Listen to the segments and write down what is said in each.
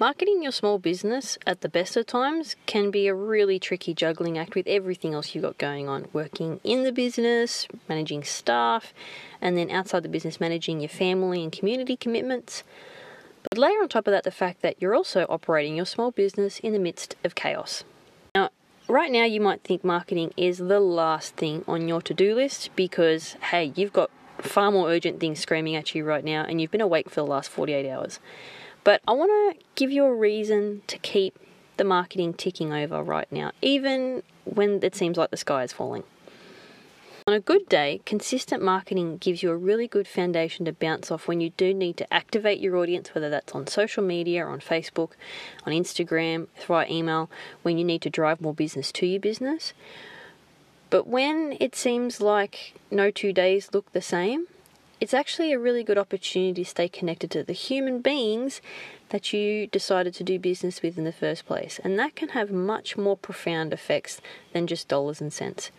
Marketing your small business at the best of times can be a really tricky juggling act with everything else you've got going on working in the business, managing staff, and then outside the business, managing your family and community commitments. But layer on top of that the fact that you're also operating your small business in the midst of chaos. Now, right now, you might think marketing is the last thing on your to do list because, hey, you've got far more urgent things screaming at you right now and you've been awake for the last 48 hours. But I want to give you a reason to keep the marketing ticking over right now, even when it seems like the sky is falling. On a good day, consistent marketing gives you a really good foundation to bounce off when you do need to activate your audience, whether that's on social media, on Facebook, on Instagram, via email, when you need to drive more business to your business. But when it seems like no two days look the same, it's actually a really good opportunity to stay connected to the human beings that you decided to do business with in the first place. And that can have much more profound effects than just dollars and cents.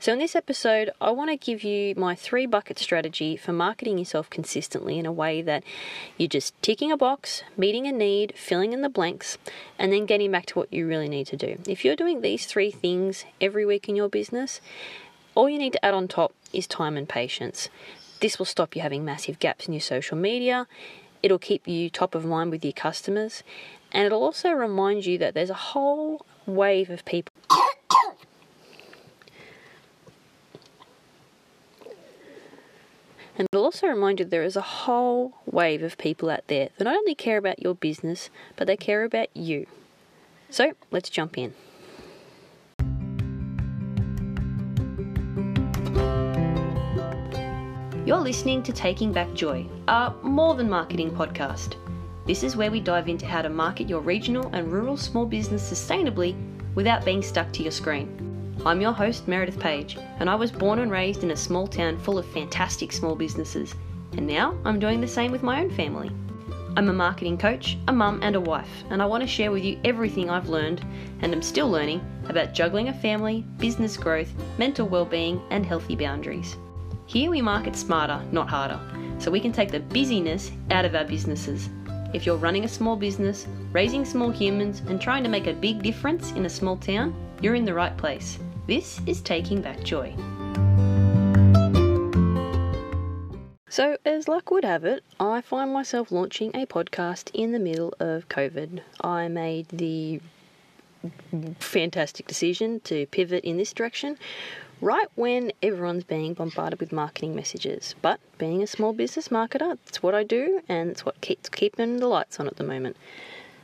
So, in this episode, I want to give you my three bucket strategy for marketing yourself consistently in a way that you're just ticking a box, meeting a need, filling in the blanks, and then getting back to what you really need to do. If you're doing these three things every week in your business, all you need to add on top is time and patience. This will stop you having massive gaps in your social media. It'll keep you top of mind with your customers. And it'll also remind you that there's a whole wave of people. And it'll also remind you there is a whole wave of people out there that not only care about your business, but they care about you. So let's jump in. You're listening to Taking Back Joy, our more than marketing podcast. This is where we dive into how to market your regional and rural small business sustainably without being stuck to your screen. I'm your host, Meredith Page, and I was born and raised in a small town full of fantastic small businesses, and now I'm doing the same with my own family. I'm a marketing coach, a mum, and a wife, and I want to share with you everything I've learned and am still learning about juggling a family, business growth, mental well-being, and healthy boundaries. Here we market smarter, not harder, so we can take the busyness out of our businesses. If you're running a small business, raising small humans, and trying to make a big difference in a small town, you're in the right place. This is Taking Back Joy. So, as luck would have it, I find myself launching a podcast in the middle of COVID. I made the fantastic decision to pivot in this direction right when everyone's being bombarded with marketing messages. But being a small business marketer, that's what I do, and it's what keeps keeping the lights on at the moment.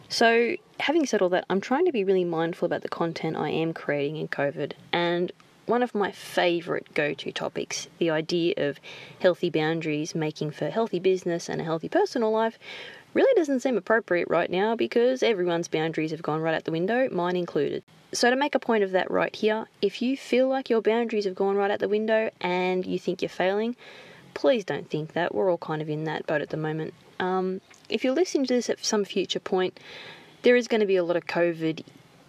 So, having said all that, I'm trying to be really mindful about the content I am creating in COVID. And one of my favourite go to topics, the idea of healthy boundaries making for healthy business and a healthy personal life, really doesn't seem appropriate right now because everyone's boundaries have gone right out the window, mine included. So, to make a point of that right here, if you feel like your boundaries have gone right out the window and you think you're failing, please don't think that. We're all kind of in that boat at the moment. Um, if you're listening to this at some future point, there is going to be a lot of COVID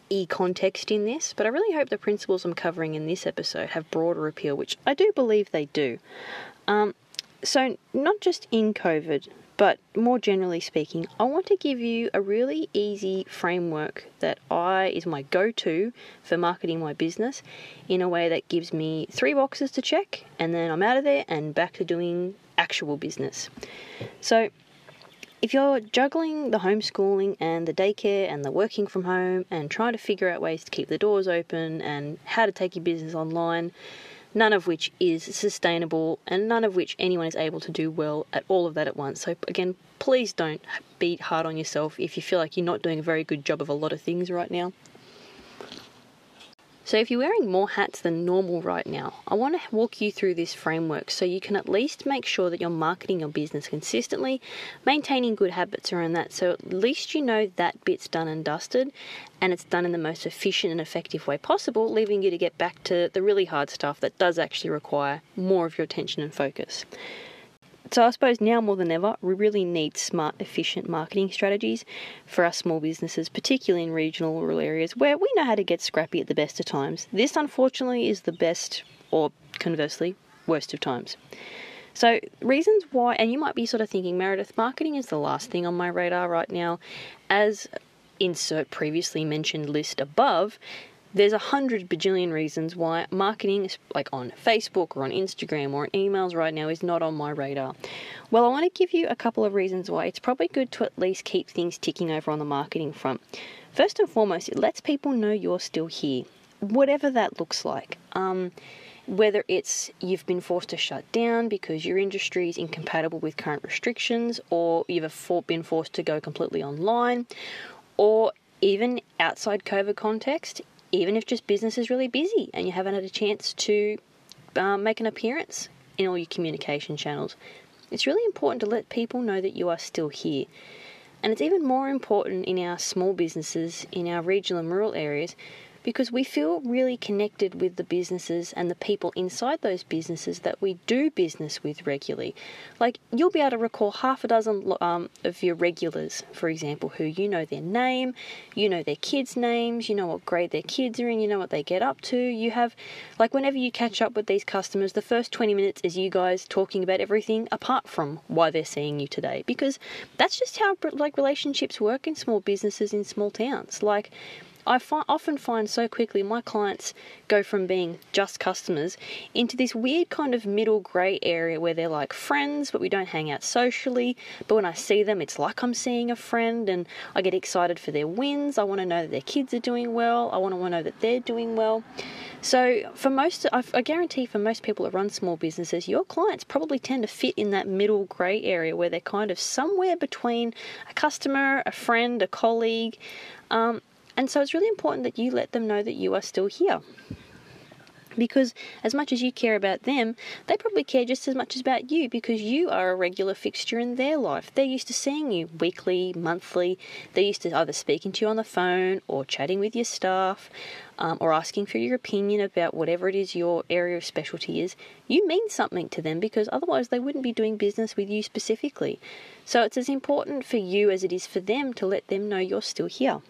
e context in this, but I really hope the principles I'm covering in this episode have broader appeal, which I do believe they do. Um, so, not just in COVID, but more generally speaking, I want to give you a really easy framework that I is my go-to for marketing my business in a way that gives me three boxes to check and then I'm out of there and back to doing actual business. So, if you're juggling the homeschooling and the daycare and the working from home and trying to figure out ways to keep the doors open and how to take your business online, none of which is sustainable and none of which anyone is able to do well at all of that at once. So, again, please don't beat hard on yourself if you feel like you're not doing a very good job of a lot of things right now. So, if you're wearing more hats than normal right now, I want to walk you through this framework so you can at least make sure that you're marketing your business consistently, maintaining good habits around that, so at least you know that bit's done and dusted and it's done in the most efficient and effective way possible, leaving you to get back to the really hard stuff that does actually require more of your attention and focus. So I suppose now more than ever, we really need smart, efficient marketing strategies for our small businesses, particularly in regional rural areas where we know how to get scrappy at the best of times. This, unfortunately, is the best, or conversely, worst of times. So, reasons why, and you might be sort of thinking, Meredith, marketing is the last thing on my radar right now. As insert previously mentioned list above, there's a hundred bajillion reasons why marketing, like on Facebook or on Instagram or in emails right now, is not on my radar. Well, I want to give you a couple of reasons why it's probably good to at least keep things ticking over on the marketing front. First and foremost, it lets people know you're still here, whatever that looks like. Um, whether it's you've been forced to shut down because your industry is incompatible with current restrictions, or you've been forced to go completely online, or even outside COVID context, even if just business is really busy and you haven't had a chance to um, make an appearance in all your communication channels. It's really important to let people know that you are still here. And it's even more important in our small businesses, in our regional and rural areas, because we feel really connected with the businesses and the people inside those businesses that we do business with regularly. Like you'll be able to recall half a dozen um, of your regulars, for example, who you know their name, you know their kids' names, you know what grade their kids are in, you know what they get up to. You have, like, whenever you catch up with these customers, the first 20 minutes is you guys talking about everything apart from why they're seeing you today, because that's just how like relationships work in small businesses in small towns. Like I fi- often find so quickly my clients go from being just customers into this weird kind of middle grey area where they're like friends, but we don't hang out socially. But when I see them, it's like I'm seeing a friend, and I get excited for their wins. I want to know that their kids are doing well. I want to know that they're doing well. So, for most, I guarantee for most people that run small businesses, your clients probably tend to fit in that middle grey area where they're kind of somewhere between a customer, a friend, a colleague. Um, and so it's really important that you let them know that you are still here. Because as much as you care about them, they probably care just as much about you because you are a regular fixture in their life. They're used to seeing you weekly, monthly. They're used to either speaking to you on the phone or chatting with your staff um, or asking for your opinion about whatever it is your area of specialty is. You mean something to them because otherwise they wouldn't be doing business with you specifically. So it's as important for you as it is for them to let them know you're still here.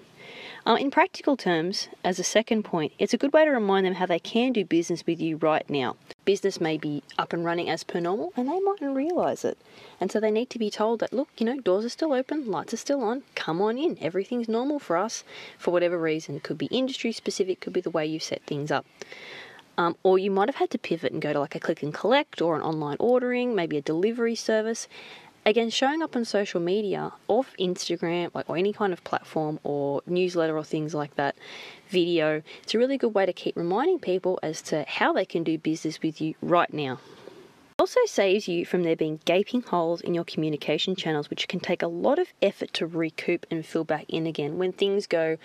Uh, in practical terms, as a second point, it's a good way to remind them how they can do business with you right now. Business may be up and running as per normal, and they mightn't realise it. And so they need to be told that, look, you know, doors are still open, lights are still on, come on in. Everything's normal for us for whatever reason. It could be industry specific, could be the way you've set things up. Um, or you might have had to pivot and go to like a click and collect or an online ordering, maybe a delivery service, again showing up on social media off instagram like or any kind of platform or newsletter or things like that video it's a really good way to keep reminding people as to how they can do business with you right now. Also saves you from there being gaping holes in your communication channels which can take a lot of effort to recoup and fill back in again when things go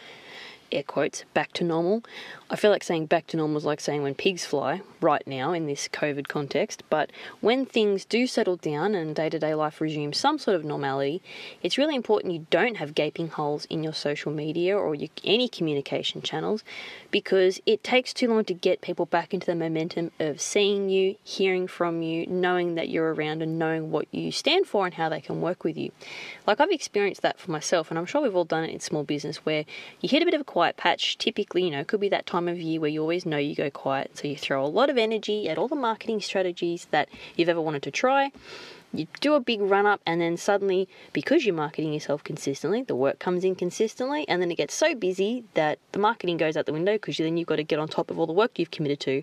air quotes, back to normal. I feel like saying back to normal is like saying when pigs fly right now in this COVID context, but when things do settle down and day to day life resumes some sort of normality, it's really important you don't have gaping holes in your social media or your, any communication channels because it takes too long to get people back into the momentum of seeing you, hearing from you, knowing that you're around, and knowing what you stand for and how they can work with you. Like I've experienced that for myself, and I'm sure we've all done it in small business where you hit a bit of a quiet patch. Typically, you know, could be that time of year where you always know you go quiet. So you throw a lot of energy at all the marketing strategies that you've ever wanted to try you do a big run up, and then suddenly, because you're marketing yourself consistently, the work comes in consistently, and then it gets so busy that the marketing goes out the window because then you've got to get on top of all the work you've committed to.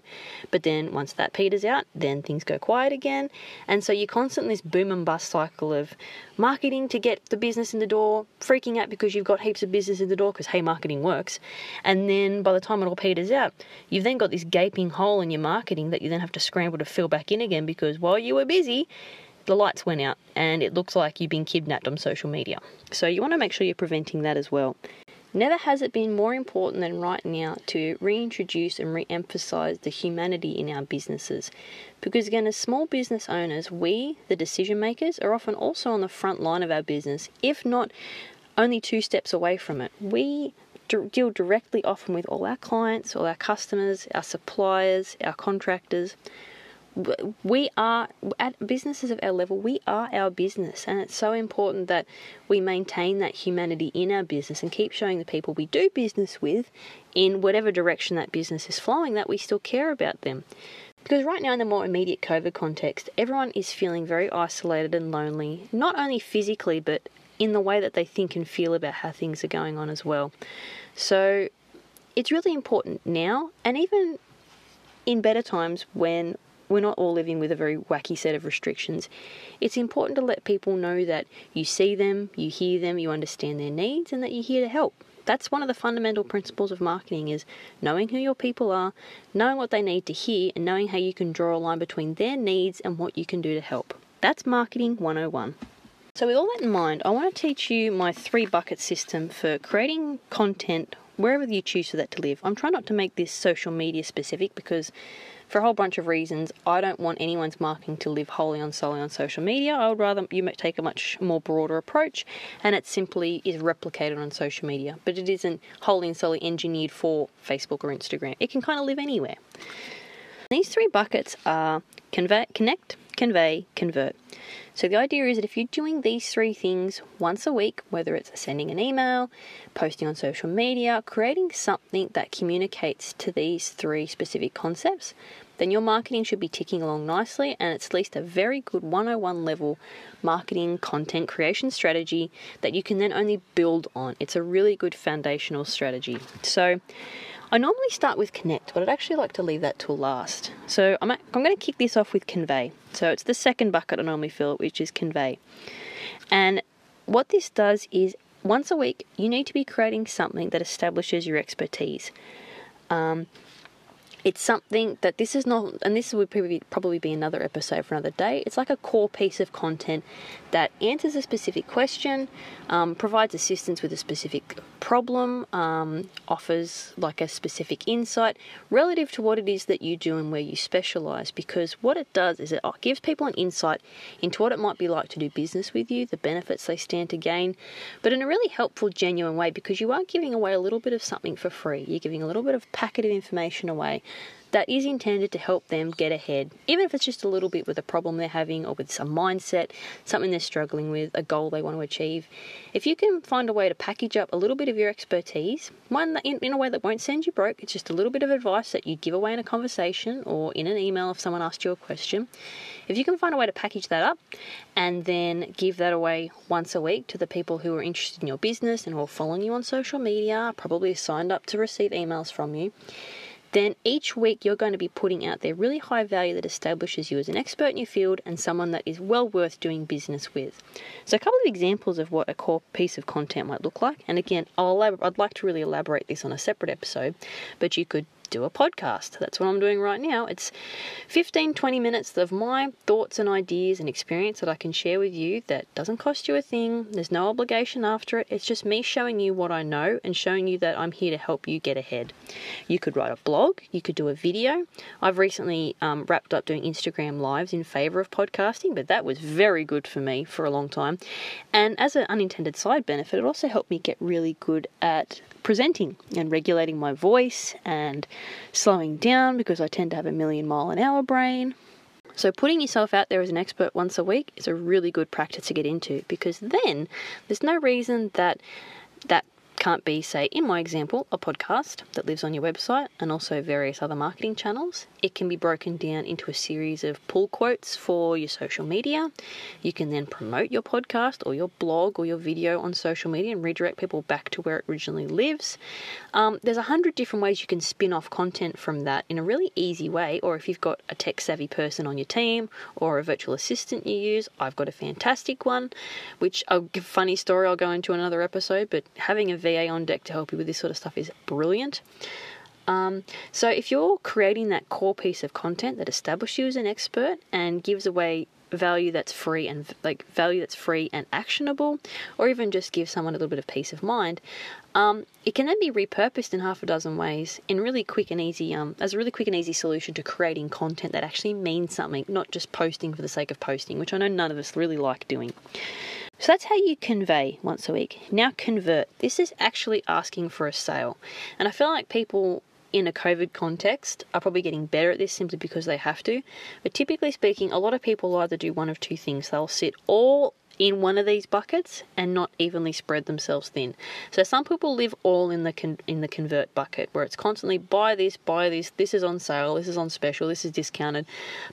But then once that peters out, then things go quiet again, and so you're constantly this boom and bust cycle of marketing to get the business in the door, freaking out because you've got heaps of business in the door because hey, marketing works, and then by the time it all peters out, you've then got this gaping hole in your marketing that you then have to scramble to fill back in again because while you were busy, the lights went out and it looks like you've been kidnapped on social media. So you want to make sure you're preventing that as well. Never has it been more important than right now to reintroduce and re emphasize the humanity in our businesses. Because, again, as small business owners, we, the decision makers, are often also on the front line of our business, if not only two steps away from it. We deal directly often with all our clients, all our customers, our suppliers, our contractors we are at businesses of our level we are our business and it's so important that we maintain that humanity in our business and keep showing the people we do business with in whatever direction that business is flowing that we still care about them because right now, in the more immediate COVID context, everyone is feeling very isolated and lonely, not only physically, but in the way that they think and feel about how things are going on as well. So it's really important now, and even in better times when we're not all living with a very wacky set of restrictions, it's important to let people know that you see them, you hear them, you understand their needs, and that you're here to help. That's one of the fundamental principles of marketing is knowing who your people are, knowing what they need to hear, and knowing how you can draw a line between their needs and what you can do to help. That's marketing 101. So, with all that in mind, I want to teach you my three bucket system for creating content wherever you choose for that to live. I'm trying not to make this social media specific because for a whole bunch of reasons, I don't want anyone's marketing to live wholly on solely on social media. I would rather you take a much more broader approach, and it simply is replicated on social media. But it isn't wholly and solely engineered for Facebook or Instagram. It can kind of live anywhere. These three buckets are convey, connect, convey, convert. So the idea is that if you're doing these three things once a week, whether it's sending an email, posting on social media, creating something that communicates to these three specific concepts, then your marketing should be ticking along nicely and it's at least a very good 101 level marketing content creation strategy that you can then only build on. It's a really good foundational strategy. So I normally start with connect, but I'd actually like to leave that till last. So I'm, I'm going to kick this off with convey. So it's the second bucket I normally fill, which is convey. And what this does is once a week, you need to be creating something that establishes your expertise. Um, it's something that this is not, and this would probably, probably be another episode for another day. It's like a core piece of content that answers a specific question, um, provides assistance with a specific problem, um, offers like a specific insight relative to what it is that you do and where you specialize. Because what it does is it gives people an insight into what it might be like to do business with you, the benefits they stand to gain, but in a really helpful, genuine way because you are giving away a little bit of something for free. You're giving a little bit of packet of information away that is intended to help them get ahead, even if it's just a little bit with a problem they're having or with some mindset, something they're struggling with, a goal they want to achieve. If you can find a way to package up a little bit of your expertise, one in, in a way that won't send you broke, it's just a little bit of advice that you give away in a conversation or in an email if someone asked you a question. If you can find a way to package that up and then give that away once a week to the people who are interested in your business and who are following you on social media, probably signed up to receive emails from you, then each week you're going to be putting out there really high value that establishes you as an expert in your field and someone that is well worth doing business with. So, a couple of examples of what a core piece of content might look like, and again, I'll, I'd like to really elaborate this on a separate episode, but you could do a podcast. That's what I'm doing right now. It's 15 20 minutes of my thoughts and ideas and experience that I can share with you that doesn't cost you a thing. There's no obligation after it. It's just me showing you what I know and showing you that I'm here to help you get ahead. You could write a blog, you could do a video. I've recently um, wrapped up doing Instagram lives in favor of podcasting, but that was very good for me for a long time. And as an unintended side benefit, it also helped me get really good at presenting and regulating my voice and slowing down because I tend to have a million mile an hour brain. So, putting yourself out there as an expert once a week is a really good practice to get into because then there's no reason that that can't be, say, in my example, a podcast that lives on your website and also various other marketing channels. It can be broken down into a series of pull quotes for your social media. You can then promote your podcast or your blog or your video on social media and redirect people back to where it originally lives. Um, there's a hundred different ways you can spin off content from that in a really easy way, or if you've got a tech savvy person on your team or a virtual assistant you use, I've got a fantastic one, which a funny story I'll go into another episode, but having a VA on deck to help you with this sort of stuff is brilliant. Um, so if you're creating that core piece of content that establishes you as an expert and gives away value that's free and like value that's free and actionable, or even just give someone a little bit of peace of mind, um, it can then be repurposed in half a dozen ways in really quick and easy um, as a really quick and easy solution to creating content that actually means something, not just posting for the sake of posting, which I know none of us really like doing. So that's how you convey once a week. Now convert. This is actually asking for a sale. And I feel like people in a COVID context are probably getting better at this simply because they have to. But typically speaking, a lot of people either do one of two things. They'll sit all in one of these buckets and not evenly spread themselves thin. So some people live all in the con- in the convert bucket where it's constantly buy this, buy this, this is on sale, this is on special, this is discounted.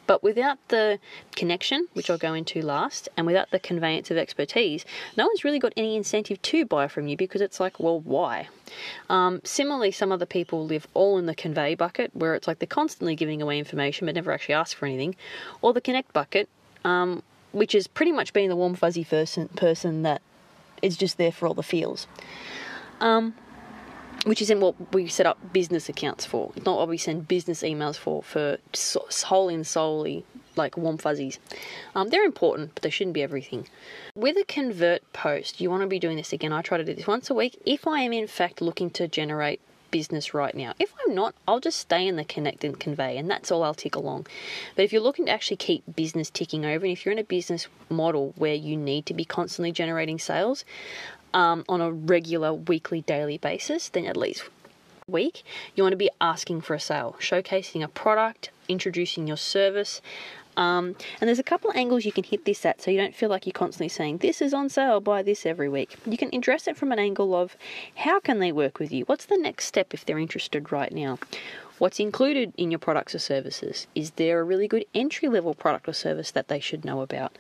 But without the connection, which I'll go into last, and without the conveyance of expertise, no one's really got any incentive to buy from you because it's like, well, why? Um, similarly, some other people live all in the convey bucket where it's like they're constantly giving away information but never actually ask for anything, or the connect bucket um, which is pretty much being the warm fuzzy person person that is just there for all the feels. Um, which isn't what we set up business accounts for. It's not what we send business emails for, for wholly and solely like warm fuzzies. Um, they're important, but they shouldn't be everything. With a convert post, you want to be doing this again. I try to do this once a week if I am in fact looking to generate business right now. If I'm not, I'll just stay in the connect and convey, and that's all I'll tick along. But if you're looking to actually keep business ticking over, and if you're in a business model where you need to be constantly generating sales um, on a regular weekly, daily basis, then at least week, you want to be asking for a sale, showcasing a product, introducing your service, um, and there's a couple angles you can hit this at so you don't feel like you're constantly saying, This is on sale, buy this every week. You can address it from an angle of how can they work with you? What's the next step if they're interested right now? What's included in your products or services? Is there a really good entry level product or service that they should know about?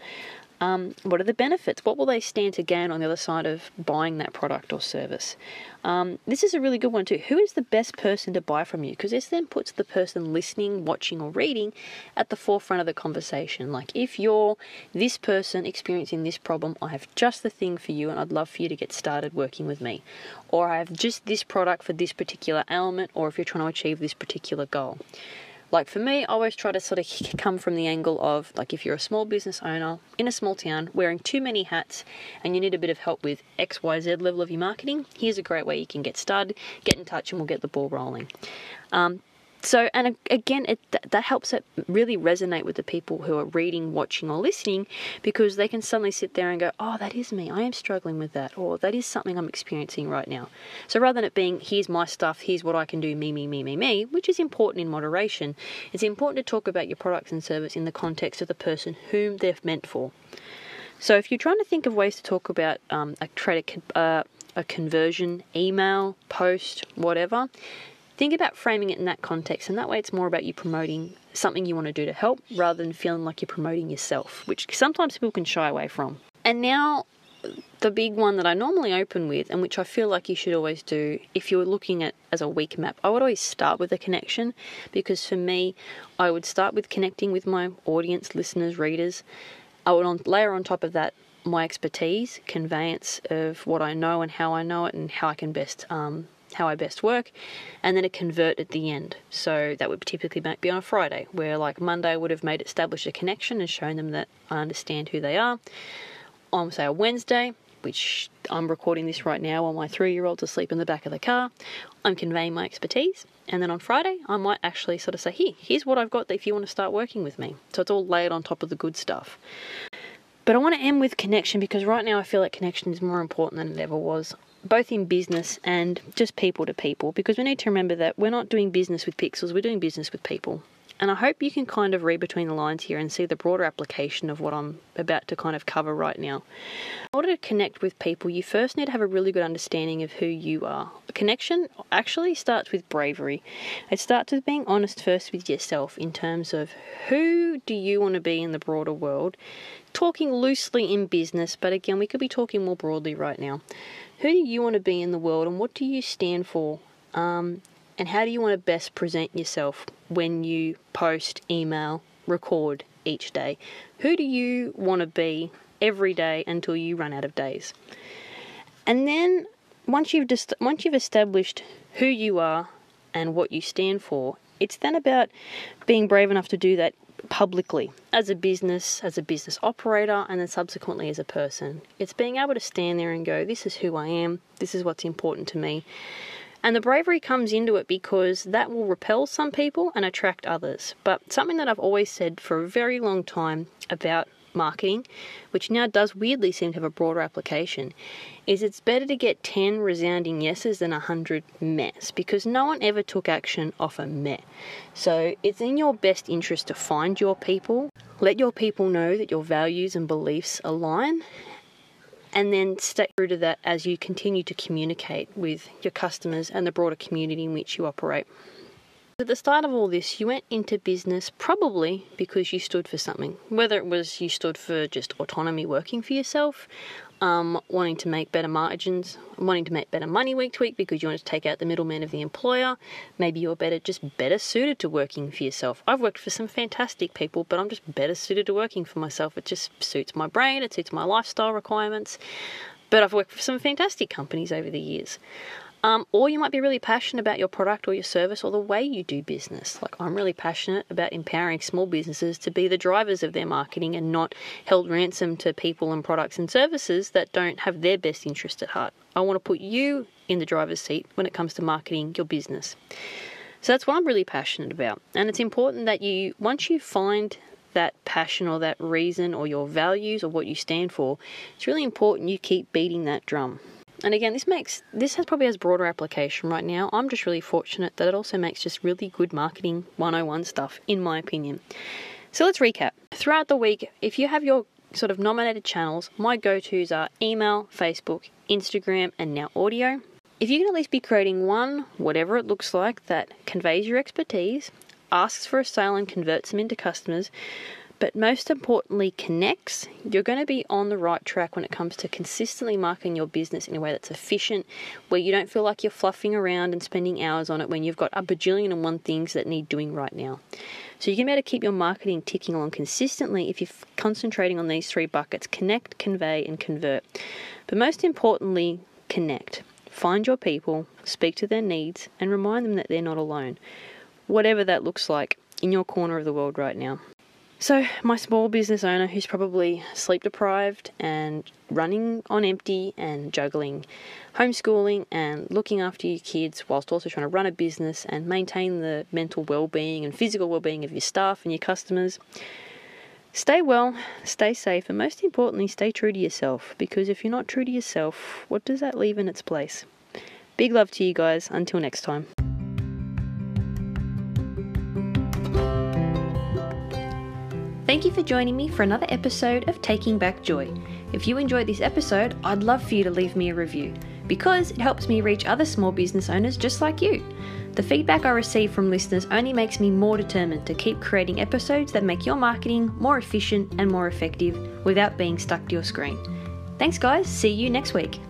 Um, what are the benefits? What will they stand to gain on the other side of buying that product or service? Um, this is a really good one too. Who is the best person to buy from you? Because this then puts the person listening, watching, or reading at the forefront of the conversation. Like if you're this person experiencing this problem, I have just the thing for you, and I'd love for you to get started working with me. Or I have just this product for this particular element, or if you're trying to achieve this particular goal. Like for me, I always try to sort of come from the angle of like if you're a small business owner in a small town wearing too many hats and you need a bit of help with XYZ level of your marketing, here's a great way you can get started, get in touch, and we'll get the ball rolling. Um, so and again it, that helps it really resonate with the people who are reading watching or listening because they can suddenly sit there and go oh that is me. I am struggling with that or that is something i'm experiencing right now. So rather than it being here's my stuff here's what i can do me me me me me which is important in moderation it's important to talk about your products and service in the context of the person whom they're meant for. So if you're trying to think of ways to talk about um, a, a, uh, a conversion email post whatever think about framing it in that context, and that way it's more about you promoting something you want to do to help rather than feeling like you're promoting yourself, which sometimes people can shy away from. And now, the big one that I normally open with, and which I feel like you should always do if you're looking at as a week map, I would always start with a connection because for me, I would start with connecting with my audience, listeners, readers. I would on, layer on top of that my expertise, conveyance of what I know and how I know it, and how I can best um, how I best work, and then a convert at the end. So that would typically be on a Friday, where like Monday I would have made established a connection and shown them that I understand who they are. On say a Wednesday, which I'm recording this right now while my three year old's asleep in the back of the car, I'm conveying my expertise. And then on Friday, I might actually sort of say, here, here's what I've got if you want to start working with me. So it's all layered on top of the good stuff. But I want to end with connection because right now I feel like connection is more important than it ever was both in business and just people to people, because we need to remember that we're not doing business with pixels, we're doing business with people. And I hope you can kind of read between the lines here and see the broader application of what I'm about to kind of cover right now. In order to connect with people, you first need to have a really good understanding of who you are. A connection actually starts with bravery. It starts with being honest first with yourself in terms of who do you want to be in the broader world. Talking loosely in business, but again, we could be talking more broadly right now who do you want to be in the world and what do you stand for? Um, and how do you want to best present yourself when you post, email, record each day? Who do you want to be every day until you run out of days? And then once you've just, once you've established who you are and what you stand for, it's then about being brave enough to do that publicly as a business, as a business operator, and then subsequently as a person. It's being able to stand there and go, This is who I am, this is what's important to me. And the bravery comes into it because that will repel some people and attract others. But something that I've always said for a very long time about marketing, which now does weirdly seem to have a broader application, is it's better to get 10 resounding yeses than 100 mehs because no one ever took action off a meh. So it's in your best interest to find your people, Let your people know that your values and beliefs align and then stay true to that as you continue to communicate with your customers and the broader community in which you operate. At the start of all this, you went into business probably because you stood for something. Whether it was you stood for just autonomy working for yourself, um, wanting to make better margins, wanting to make better money week to week because you wanted to take out the middleman of the employer. Maybe you're better, just better suited to working for yourself. I've worked for some fantastic people, but I'm just better suited to working for myself. It just suits my brain, it suits my lifestyle requirements. But I've worked for some fantastic companies over the years. Um, or you might be really passionate about your product or your service or the way you do business. Like I'm really passionate about empowering small businesses to be the drivers of their marketing and not held ransom to people and products and services that don't have their best interest at heart. I want to put you in the driver's seat when it comes to marketing your business. So that's what I'm really passionate about. And it's important that you, once you find that passion or that reason or your values or what you stand for, it's really important you keep beating that drum. And again, this makes this has probably has broader application right now. I'm just really fortunate that it also makes just really good marketing 101 stuff, in my opinion. So let's recap. Throughout the week, if you have your sort of nominated channels, my go tos are email, Facebook, Instagram, and now audio. If you can at least be creating one, whatever it looks like, that conveys your expertise, asks for a sale, and converts them into customers, but most importantly connects, you're going to be on the right track when it comes to consistently marketing your business in a way that's efficient, where you don't feel like you're fluffing around and spending hours on it when you've got a bajillion and one things that need doing right now. So you can be able to keep your marketing ticking along consistently if you're concentrating on these three buckets connect, convey, and convert. But most importantly, connect. Find your people, speak to their needs, and remind them that they're not alone, whatever that looks like in your corner of the world right now. So, my small business owner who's probably sleep deprived and running on empty and juggling homeschooling and looking after your kids whilst also trying to run a business and maintain the mental well-being and physical well-being of your staff and your customers. Stay well, stay safe, and most importantly, stay true to yourself because if you're not true to yourself, what does that leave in its place? Big love to you guys. Until next time. Thank you for joining me for another episode of Taking Back Joy. If you enjoyed this episode, I'd love for you to leave me a review because it helps me reach other small business owners just like you. The feedback I receive from listeners only makes me more determined to keep creating episodes that make your marketing more efficient and more effective without being stuck to your screen. Thanks, guys. See you next week.